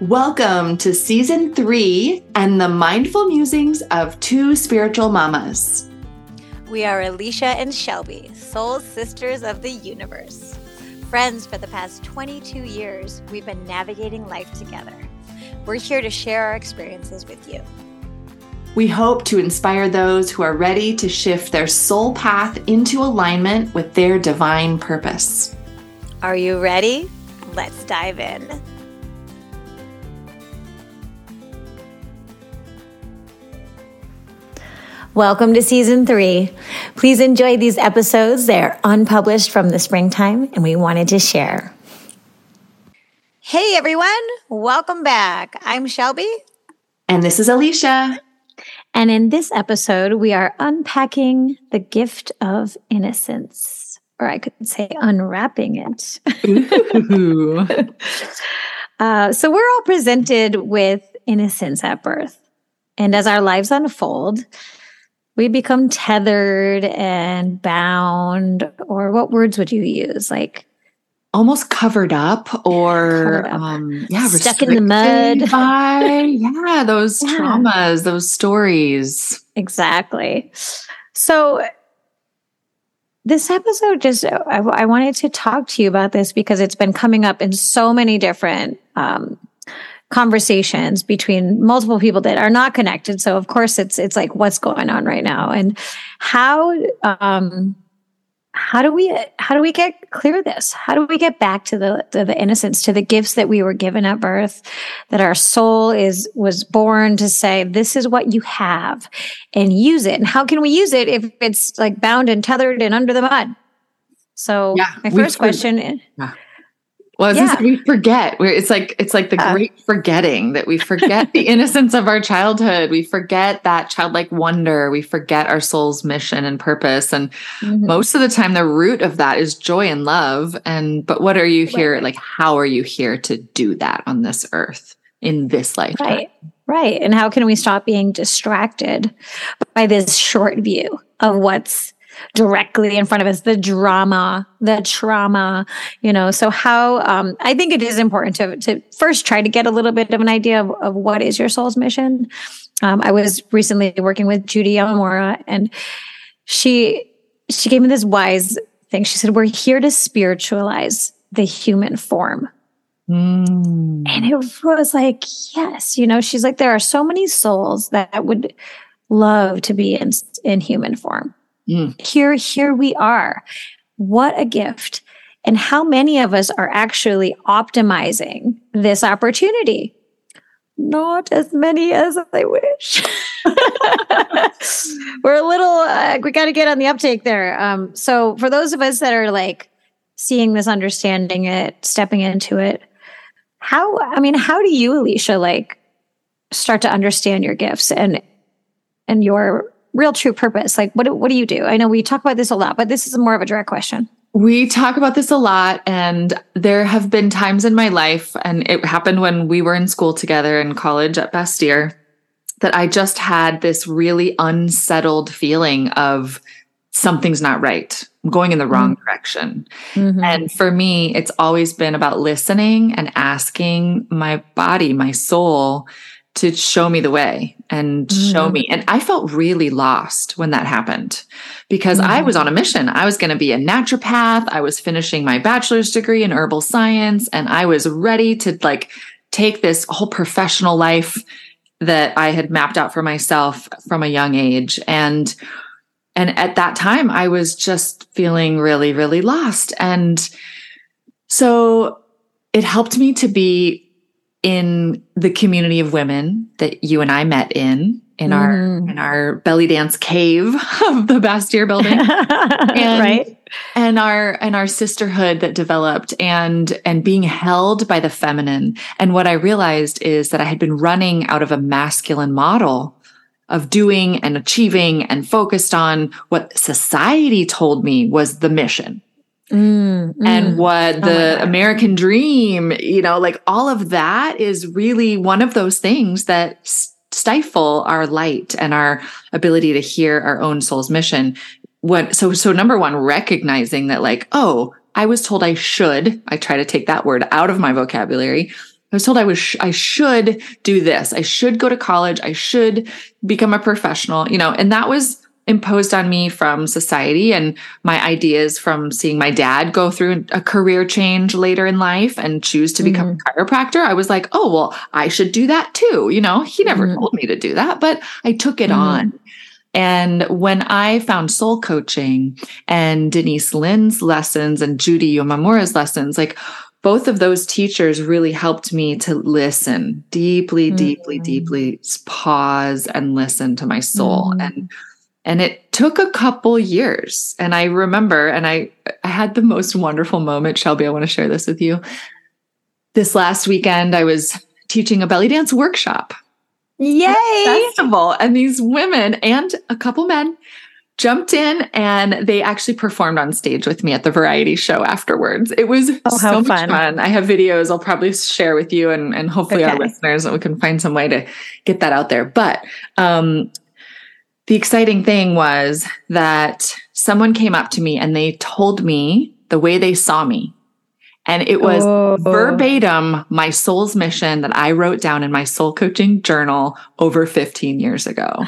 Welcome to season three and the mindful musings of two spiritual mamas. We are Alicia and Shelby, soul sisters of the universe. Friends for the past 22 years, we've been navigating life together. We're here to share our experiences with you. We hope to inspire those who are ready to shift their soul path into alignment with their divine purpose. Are you ready? Let's dive in. Welcome to season three. Please enjoy these episodes. They're unpublished from the springtime and we wanted to share. Hey everyone, welcome back. I'm Shelby. And this is Alicia. And in this episode, we are unpacking the gift of innocence, or I could say unwrapping it. uh, so we're all presented with innocence at birth. And as our lives unfold, we become tethered and bound or what words would you use like almost covered up or covered up. Um, yeah stuck in the mud by yeah those yeah. traumas those stories exactly so this episode just I, I, wanted to talk to you about this because it's been coming up in so many different um, conversations between multiple people that are not connected. So of course it's it's like what's going on right now and how um how do we how do we get clear this how do we get back to the, to the innocence to the gifts that we were given at birth that our soul is was born to say this is what you have and use it and how can we use it if it's like bound and tethered and under the mud so yeah, my first question yeah. Well, yeah. we forget. It's like it's like the great forgetting that we forget the innocence of our childhood. We forget that childlike wonder. We forget our soul's mission and purpose. And mm-hmm. most of the time, the root of that is joy and love. And but what are you here? Right. Like, how are you here to do that on this earth in this lifetime? Right. Right. And how can we stop being distracted by this short view of what's directly in front of us, the drama, the trauma, you know. So how um, I think it is important to to first try to get a little bit of an idea of, of what is your soul's mission. Um, I was recently working with Judy Yamamura, and she she gave me this wise thing. She said, "We're here to spiritualize the human form." Mm. And it was like, yes, you know, she's like, there are so many souls that would love to be in, in human form. Mm. Here, here we are. What a gift. And how many of us are actually optimizing this opportunity? Not as many as I wish. We're a little, uh, we got to get on the uptake there. Um, so, for those of us that are like seeing this, understanding it, stepping into it, how, I mean, how do you, Alicia, like start to understand your gifts and, and your real true purpose? Like, what, what do you do? I know we talk about this a lot, but this is more of a direct question. We talk about this a lot, and there have been times in my life, and it happened when we were in school together in college at Bastyr, that I just had this really unsettled feeling of something's not right. I'm going in the wrong mm-hmm. direction. Mm-hmm. And for me, it's always been about listening and asking my body, my soul, to show me the way and mm. show me. And I felt really lost when that happened because mm. I was on a mission. I was going to be a naturopath. I was finishing my bachelor's degree in herbal science and I was ready to like take this whole professional life that I had mapped out for myself from a young age. And and at that time I was just feeling really really lost. And so it helped me to be in the community of women that you and I met in in mm. our in our belly dance cave of the Bastyr building. and, right. And our and our sisterhood that developed and and being held by the feminine. And what I realized is that I had been running out of a masculine model of doing and achieving and focused on what society told me was the mission Mm, and mm. what the oh American dream, you know, like all of that is really one of those things that stifle our light and our ability to hear our own soul's mission. What, so, so number one, recognizing that like, oh, I was told I should, I try to take that word out of my vocabulary. I was told I was sh- I should do this. I should go to college. I should become a professional, you know, and that was imposed on me from society and my ideas from seeing my dad go through a career change later in life and choose to become mm-hmm. a chiropractor. I was like, "Oh, well, I should do that too." You know, he never mm-hmm. told me to do that, but I took it mm-hmm. on. And when I found soul coaching and Denise Linn's lessons and Judy Yamamura's lessons, like both of those teachers really helped me to listen deeply, mm-hmm. deeply, deeply pause and listen to my soul. Mm-hmm. And and it took a couple years. And I remember, and I, I had the most wonderful moment. Shelby, I want to share this with you. This last weekend, I was teaching a belly dance workshop. Yay! Festival. And these women and a couple men jumped in and they actually performed on stage with me at the variety show afterwards. It was oh, so much fun. fun. I have videos I'll probably share with you and, and hopefully okay. our listeners and we can find some way to get that out there. But um, the exciting thing was that someone came up to me and they told me the way they saw me. And it was oh. verbatim my soul's mission that I wrote down in my soul coaching journal over 15 years ago.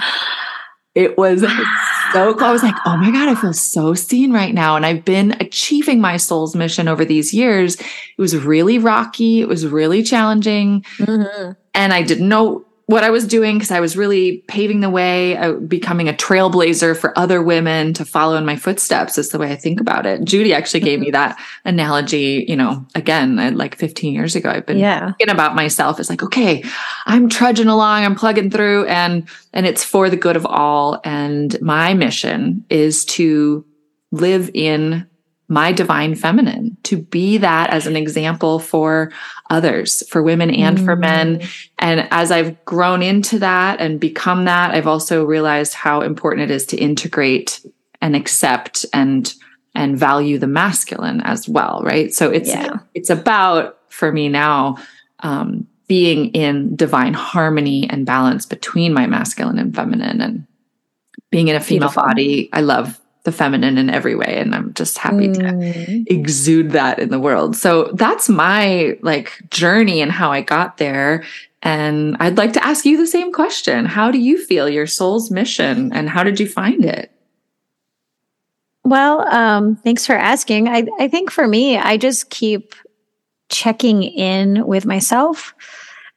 It was so cool. I was like, oh my God, I feel so seen right now. And I've been achieving my soul's mission over these years. It was really rocky. It was really challenging. Mm-hmm. And I didn't know what I was doing because I was really paving the way, uh, becoming a trailblazer for other women to follow in my footsteps is the way I think about it. Judy actually gave me that analogy, you know, again, like 15 years ago. I've been yeah. thinking about myself as like, okay, I'm trudging along, I'm plugging through and, and it's for the good of all. And my mission is to live in my divine feminine, to be that as an example for others, for women and mm. for men. And as I've grown into that and become that, I've also realized how important it is to integrate and accept and and value the masculine as well, right? So it's yeah. it's about for me now um, being in divine harmony and balance between my masculine and feminine and being in a female Beautiful. body. I love the feminine in every way and i'm just happy mm. to exude that in the world. So that's my like journey and how i got there. And i'd like to ask you the same question. How do you feel your soul's mission and how did you find it? Well um, thanks for asking. I, I think for me i just keep checking in with myself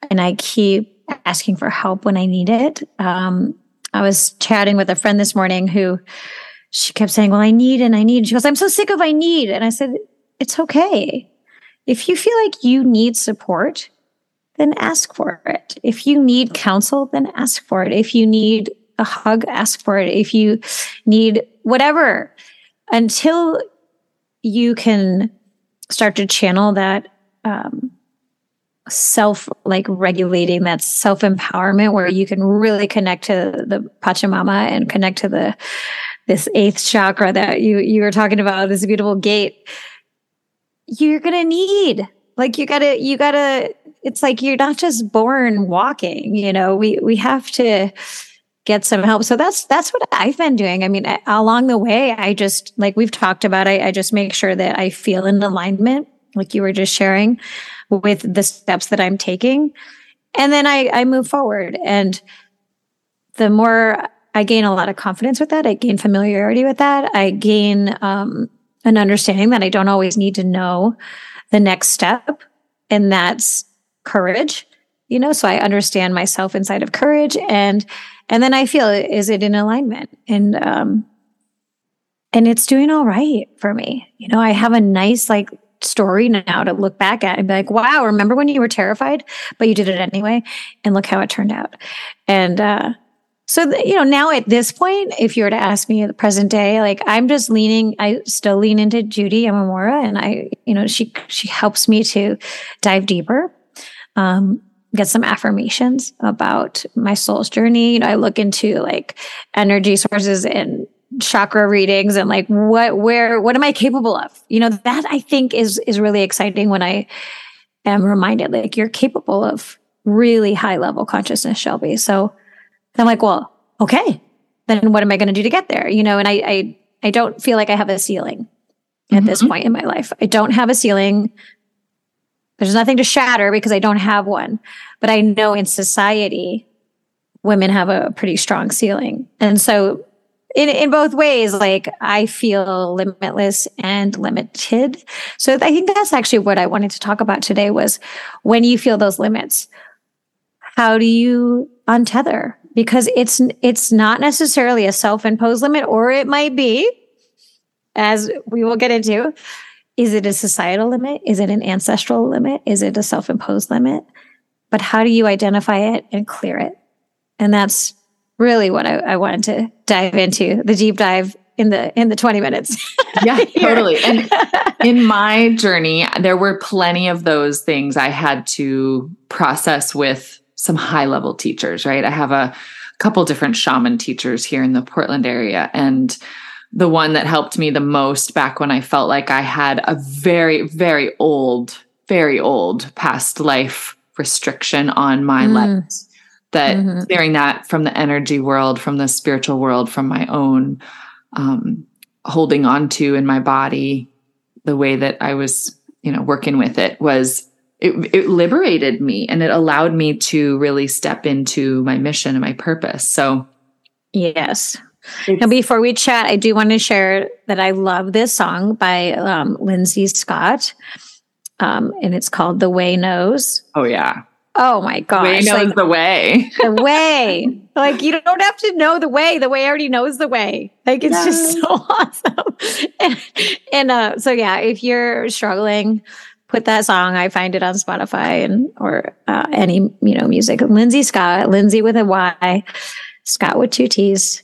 and i keep asking for help when i need it. Um, i was chatting with a friend this morning who she kept saying, Well, I need and I need. And She goes, I'm so sick of I need. And I said, It's okay. If you feel like you need support, then ask for it. If you need counsel, then ask for it. If you need a hug, ask for it. If you need whatever, until you can start to channel that um, self like regulating that self empowerment where you can really connect to the pachamama and connect to the this eighth chakra that you you were talking about, this beautiful gate, you're gonna need. Like you gotta, you gotta, it's like you're not just born walking, you know, we we have to get some help. So that's that's what I've been doing. I mean, along the way, I just like we've talked about, I, I just make sure that I feel in alignment, like you were just sharing, with the steps that I'm taking. And then I, I move forward. And the more I gain a lot of confidence with that. I gain familiarity with that. I gain um, an understanding that I don't always need to know the next step, and that's courage. You know, so I understand myself inside of courage, and and then I feel is it in alignment, and um, and it's doing all right for me. You know, I have a nice like story now to look back at and be like, wow, remember when you were terrified, but you did it anyway, and look how it turned out, and. uh so, you know, now at this point, if you were to ask me at the present day, like I'm just leaning, I still lean into Judy Yamamura and I, you know, she, she helps me to dive deeper, um, get some affirmations about my soul's journey. You know, I look into like energy sources and chakra readings and like what, where, what am I capable of? You know, that I think is, is really exciting when I am reminded like you're capable of really high level consciousness, Shelby. So, I'm like, well, okay, then what am I going to do to get there? You know, and I, I, I don't feel like I have a ceiling at mm-hmm. this point in my life. I don't have a ceiling. There's nothing to shatter because I don't have one. But I know in society, women have a pretty strong ceiling. And so in, in both ways, like I feel limitless and limited. So I think that's actually what I wanted to talk about today was when you feel those limits, how do you untether? Because it's, it's not necessarily a self-imposed limit, or it might be, as we will get into. Is it a societal limit? Is it an ancestral limit? Is it a self-imposed limit? But how do you identify it and clear it? And that's really what I, I wanted to dive into the deep dive in the in the 20 minutes. yeah, totally. And in my journey, there were plenty of those things I had to process with some high level teachers, right? I have a couple different shaman teachers here in the Portland area and the one that helped me the most back when I felt like I had a very very old, very old past life restriction on my mm. life that mm-hmm. clearing that from the energy world, from the spiritual world, from my own um, holding on to in my body, the way that I was, you know, working with it was it, it liberated me and it allowed me to really step into my mission and my purpose. So, yes. and before we chat, I do want to share that I love this song by um, Lyndsey Scott. Um, and it's called The Way Knows. Oh, yeah. Oh my gosh. Way knows like, the way. the way. Like you don't have to know the way. The way already knows the way. Like it's yes. just so awesome. And, and uh, so yeah, if you're struggling, put that song. I find it on Spotify and or uh, any you know music. Lyndsey Scott, Lyndsey with a Y, Scott with two T's,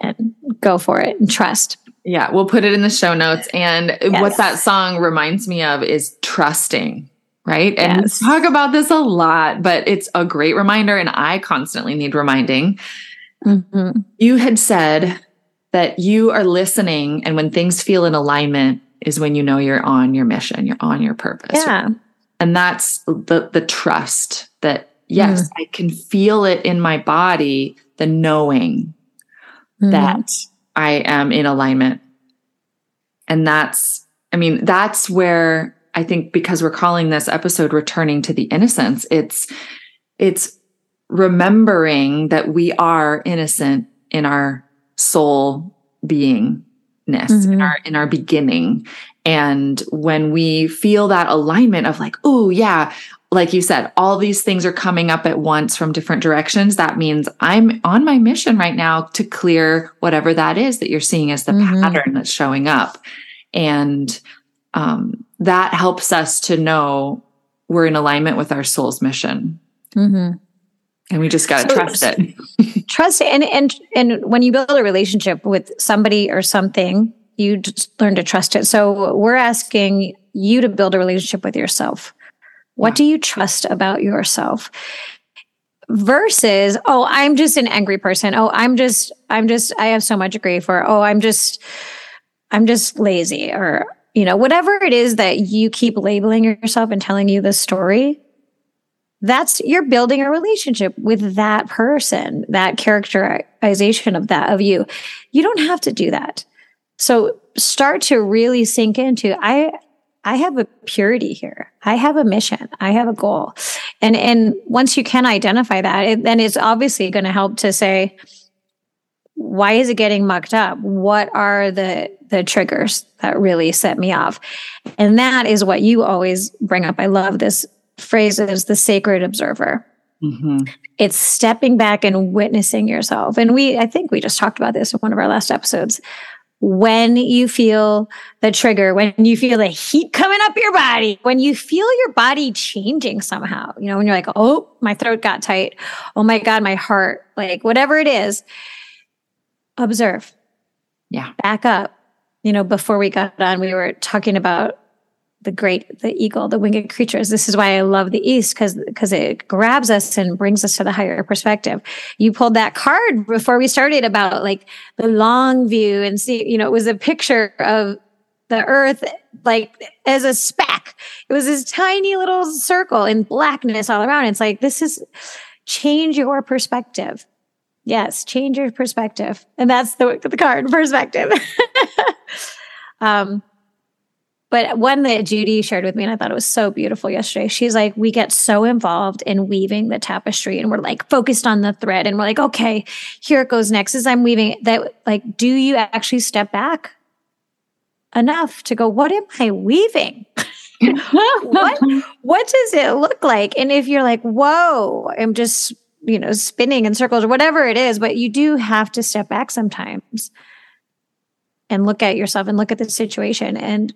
and go for it and trust. Yeah, we'll put it in the show notes. And yes. what that song reminds me of is trusting right? And yes. talk about this a lot, but it's a great reminder. And I constantly need reminding. Mm-hmm. You had said that you are listening, and when things feel in alignment, is when you know you're on your mission, you're on your purpose. Yeah. And that's the the trust that yes, mm. I can feel it in my body, the knowing mm. that I am in alignment. And that's, I mean, that's where I think because we're calling this episode returning to the innocence, it's it's remembering that we are innocent in our soul beingness, mm-hmm. in our in our beginning. And when we feel that alignment of like, oh yeah, like you said, all these things are coming up at once from different directions. That means I'm on my mission right now to clear whatever that is that you're seeing as the mm-hmm. pattern that's showing up. And um, that helps us to know we're in alignment with our soul's mission. Mm-hmm. And we just got to so, trust it. trust it. And, and, and when you build a relationship with somebody or something, you just learn to trust it. So we're asking you to build a relationship with yourself. What yeah. do you trust about yourself? Versus, oh, I'm just an angry person. Oh, I'm just, I'm just, I have so much grief. Or, oh, I'm just, I'm just lazy. Or, you know, whatever it is that you keep labeling yourself and telling you this story, that's you're building a relationship with that person, that characterization of that of you. You don't have to do that. So start to really sink into I I have a purity here. I have a mission. I have a goal. And and once you can identify that, it, then it's obviously going to help to say why is it getting mucked up? What are the the triggers that really set me off? And that is what you always bring up. I love this phrase is the sacred observer. Mm-hmm. It's stepping back and witnessing yourself. And we, I think we just talked about this in one of our last episodes. When you feel the trigger, when you feel the heat coming up your body, when you feel your body changing somehow, you know, when you're like, oh, my throat got tight. Oh my God, my heart, like whatever it is, observe. Yeah. Back up. You know, before we got on, we were talking about the great, the eagle, the winged creatures. This is why I love the East because because it grabs us and brings us to the higher perspective. You pulled that card before we started about like the long view and see, you know, it was a picture of the earth like as a speck. It was this tiny little circle in blackness all around. It's like this is change your perspective. Yes, change your perspective. And that's the the card perspective. um but one that Judy shared with me, and I thought it was so beautiful yesterday. She's like, we get so involved in weaving the tapestry, and we're like focused on the thread, and we're like, okay, here it goes next. As I'm weaving that, like, do you actually step back enough to go, what am I weaving? what what does it look like? And if you're like, whoa, I'm just you know spinning in circles or whatever it is, but you do have to step back sometimes and look at yourself and look at the situation and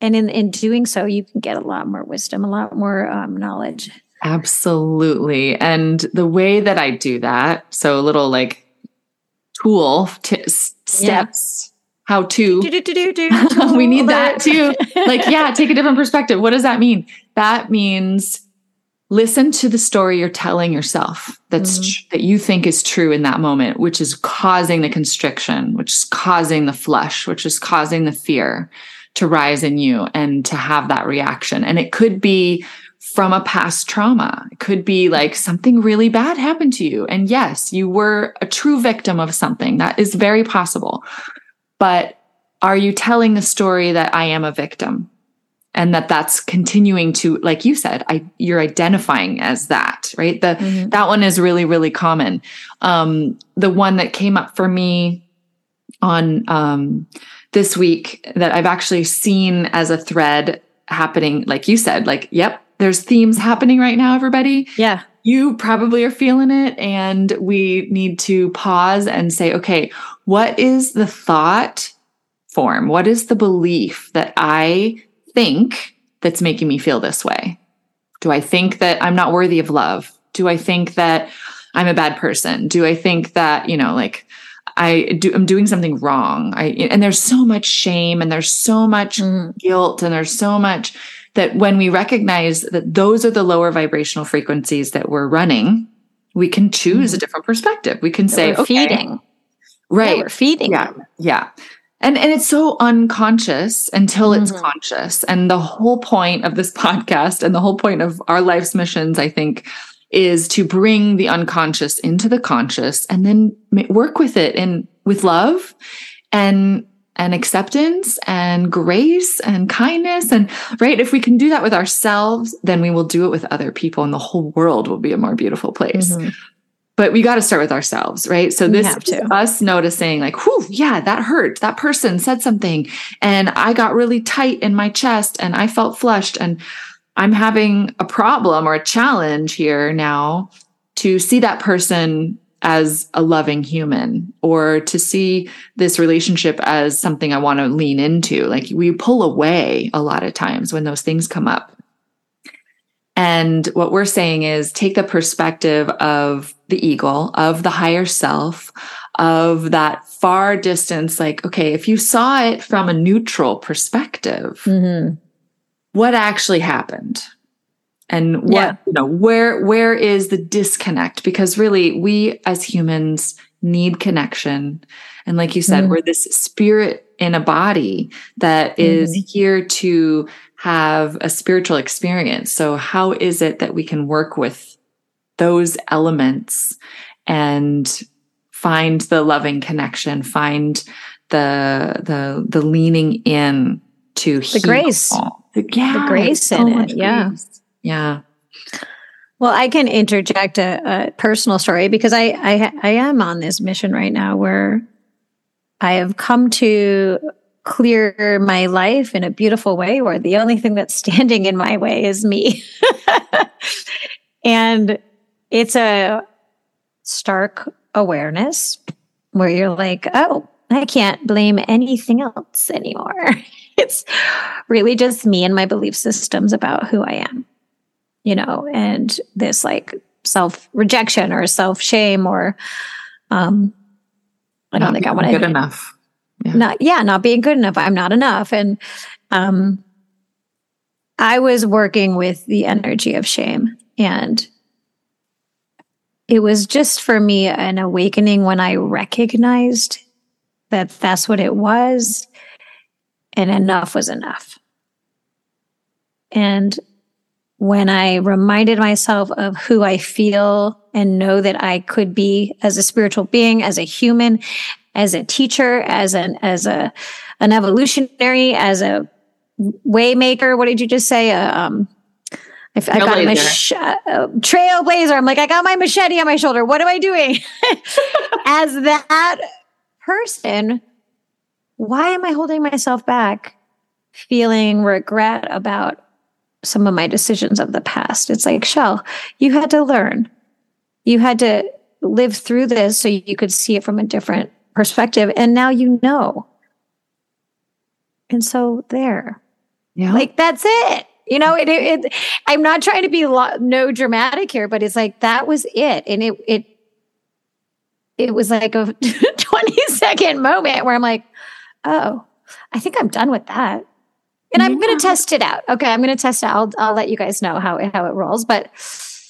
and in in doing so you can get a lot more wisdom a lot more um, knowledge. Absolutely. And the way that i do that so a little like tool t- steps yeah. how to. We need that too. Like yeah take a different perspective. What does that mean? That means listen to the story you're telling yourself that's mm-hmm. tr- that you think is true in that moment which is causing the constriction which is causing the flush which is causing the fear to rise in you and to have that reaction. And it could be from a past trauma. It could be like something really bad happened to you. And yes you were a true victim of something. That is very possible. But are you telling the story that i am a victim? And that that's continuing to like you said i you're identifying as that right? The mm-hmm. that one is really really common. Um the one that came up for me on um this week that i've actually seen as a thread happening like you said like yep there's themes happening right now everybody yeah you probably are feeling it and we need to pause and say okay what is the thought form what is the belief that i think that's making me feel this way? Do I think that I'm not worthy of love? Do I think that I'm a bad person? Do I think that, you know, like I do I'm doing something wrong? I and there's so much shame and there's so much mm. guilt and there's so much that when we recognize that those are the lower vibrational frequencies that we're running, we can choose mm. a different perspective. We can that say, okay, feeding. Right. Yeah, we're feeding. Yeah. Yeah and and it's so unconscious until it's mm-hmm. conscious and the whole point of this podcast and the whole point of our life's missions i think is to bring the unconscious into the conscious and then work with it in with love and and acceptance and grace and kindness and right if we can do that with ourselves then we will do it with other people and the whole world will be a more beautiful place mm-hmm but we got to start with ourselves, right? So this is us noticing like, whew, yeah, that hurt. That person said something and I got really tight in my chest and I felt flushed and I'm having a problem or a challenge here now to see that person as a loving human or to see this relationship as something I want to lean into. Like we pull away a lot of times when those things come up. And what we're saying is take the perspective of the eagle, of the higher self, of that far distance. Like, okay, if you saw it from a neutral perspective, mm-hmm. What actually happened? And what, yeah. you know, where, where is the disconnect? Because really, we as humans need connection. And like you said, mm-hmm. we're this spirit in a body that is mm-hmm. here to have a spiritual experience. So, how is it that we can work with those elements and find the loving connection, find the the the leaning in to the grace, the, yeah, the grace in it, yeah, grace. yeah. Well, I can interject a, a personal story because I, I I am on this mission right now where I have come to clear my life in a beautiful way where the only thing that's standing in my way is me. and it's a stark awareness where you're like, oh, I can't blame anything else anymore. it's really just me and my belief systems about who I am, you know, and this like self rejection or self shame or, um, I don't Not think I want to. Good enough yeah. not yeah not being good enough i'm not enough and um i was working with the energy of shame and it was just for me an awakening when i recognized that that's what it was and enough was enough and when I reminded myself of who I feel and know that I could be as a spiritual being, as a human, as a teacher, as an as a an evolutionary, as a waymaker. What did you just say? Uh, um, I, I got a mach- uh, trailblazer. I'm like, I got my machete on my shoulder. What am I doing? As that person, why am I holding myself back, feeling regret about some of my decisions of the past? It's like, Shell, you had to learn. You had to live through this so you could see it from a different perspective. And now you know. And so there. Yeah. Like that's it. You know, it, it, it I'm not trying to be lo- no dramatic here, but it's like that was it. And it it it was like a 20 second moment where I'm like, oh, I think I'm done with that. And yeah. I'm going to test it out. Okay, I'm going to test it. I'll I'll let you guys know how it, how it rolls, but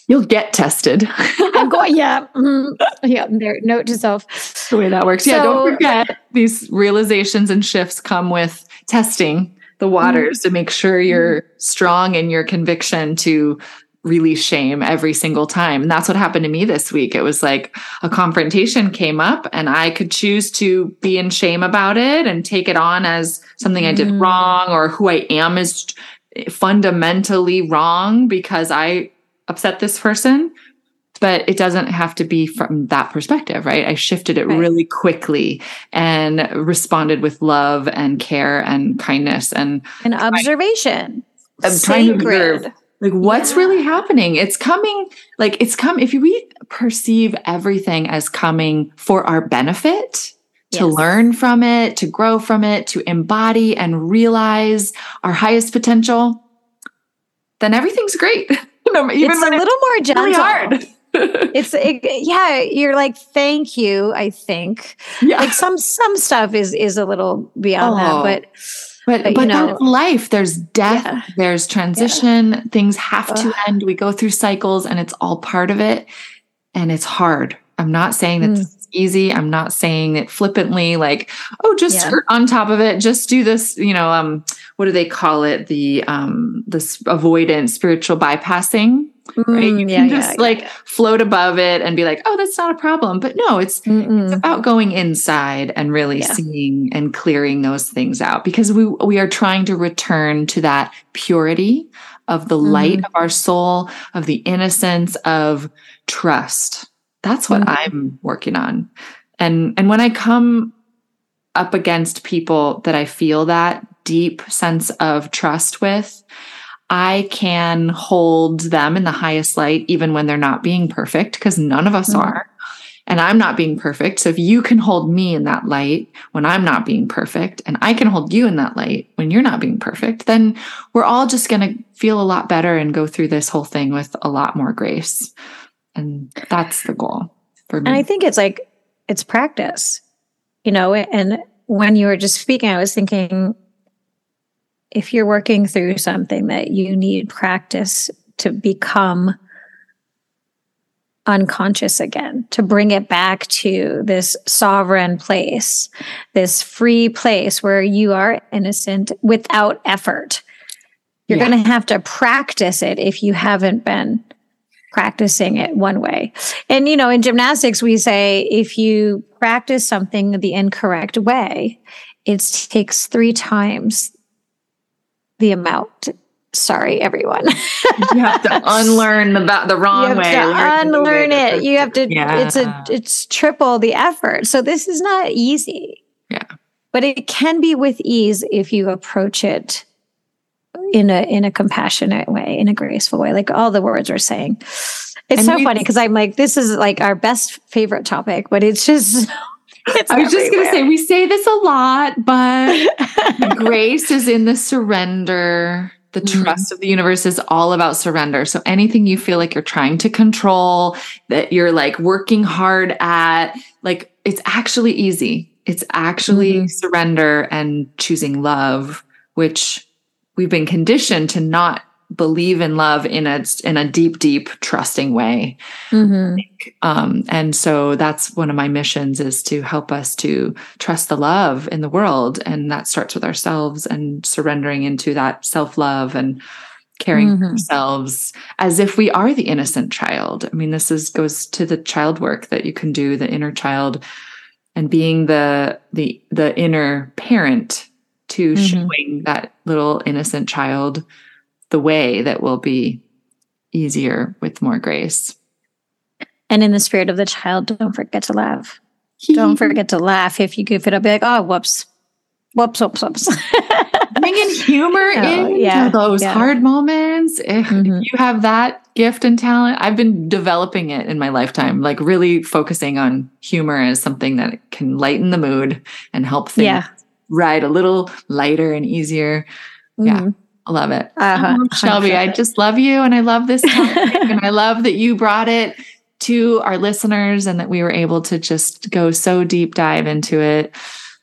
You'll get tested. I'm going, yeah. Mm-hmm. Yeah. There, note to self. The way that works. So, yeah. Don't forget these realizations and shifts come with testing the waters mm-hmm. to make sure you're strong in your conviction to release shame every single time. And that's what happened to me this week. It was like a confrontation came up and I could choose to be in shame about it and take it on as something I did mm. wrong or who I am is fundamentally wrong because I upset this person but it doesn't have to be from that perspective, right? I shifted it right. really quickly and responded with love and care and kindness and an observation. I'm trying to observe like what's yeah. really happening. It's coming like it's come if we perceive everything as coming for our benefit, to yes. learn from it, to grow from it, to embody and realize our highest potential, then everything's great. even it's a little more gentle. Really hard. it's it, yeah you're like thank you i think yeah. like some some stuff is is a little beyond oh. that but but but, but you know, life there's death yeah. there's transition yeah. things have to end we go through cycles and it's all part of it and it's hard i'm not saying that mm easy. I'm not saying it flippantly, like, oh, just yeah. on top of it, just do this, you know, um, what do they call it? The um this avoidance spiritual bypassing. Right? You mm, yeah, can just yeah, like yeah. float above it and be like, oh, that's not a problem. But no, it's it's about going inside and really seeing and clearing those things out because we we are trying to return to that purity of the light mm. of our soul, of the innocence of trust that's what mm-hmm. I'm working on. And and when I come up against people that I feel that deep sense of trust with, I can hold them in the highest light even when they're not being perfect because none of us mm-hmm. are. And I'm not being perfect. So if you can hold me in that light when I'm not being perfect and I can hold you in that light when you're not being perfect, then we're all just going to feel a lot better and go through this whole thing with a lot more grace. And that's the goal for me. And I think it's like, it's practice, you know, and when you were just speaking, I was thinking if you're working through something that you need practice to become unconscious again, to bring it back to this sovereign place, this free place where you are innocent without effort. You're yeah. going to have to practice it if you haven't been practicing it one way. And, you know, in gymnastics, we say if you practice something the incorrect way, it takes three times the amount. Sorry, everyone. you have to unlearn the the wrong way. unlearn it. You have to. Yeah. It's a. It's triple the effort. So this is not easy. Yeah. But it can be with ease if you approach it in a in a compassionate way, in a graceful way, like all the words are saying. It's and so funny because I'm like, this is like our best favorite topic, but it's just it's I was everywhere. just going to say, we say this a lot, but grace is in the surrender. The mm-hmm. trust of the universe is all about surrender. So anything you feel like you're trying to control, that you're like working hard at, like it's actually easy. It's actually mm-hmm. surrender and choosing love, which we've been conditioned to not believe in love in a in a deep deep trusting way mm-hmm. um, and so that's one of my missions is to help us to trust the love in the world and that starts with ourselves and surrendering into that self-love and caring mm-hmm. for ourselves as if we are the innocent child i mean this is goes to the child work that you can do the inner child and being the the the inner parent to mm-hmm. showing that little innocent child the way that will be easier with more grace. And in the spirit of the child, don't forget to laugh. don't forget to laugh. If you goof it up, be like, oh, whoops, whoops, whoops, whoops. Bringing humor oh, in yeah, those yeah. hard moments. If mm-hmm. you have that gift and talent, I've been developing it in my lifetime, like really focusing on humor as something that can lighten the mood and help things yeah. ride a little lighter and easier. Mm-hmm. Yeah. I love it. Uh-huh. Oh, Shelby, I just love you and I love this topic and I love that you brought it to our listeners and that we were able to just go so deep dive into it.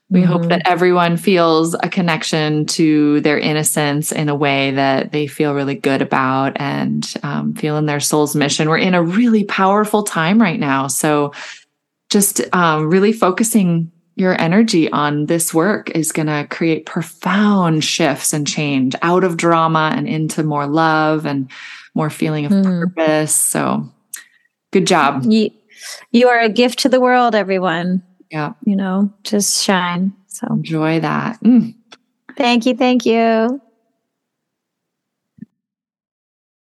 We mm-hmm. hope that everyone feels a connection to their innocence in a way that they feel really good about and um, feel in their soul's mission. We're in a really powerful time right now. So just um, really focusing your energy on this work is going to create profound shifts and change out of drama and into more love and more feeling of mm. purpose. So good job. You, you are a gift to the world, everyone. Yeah. You know, just shine. So enjoy that. Mm. Thank you. Thank you.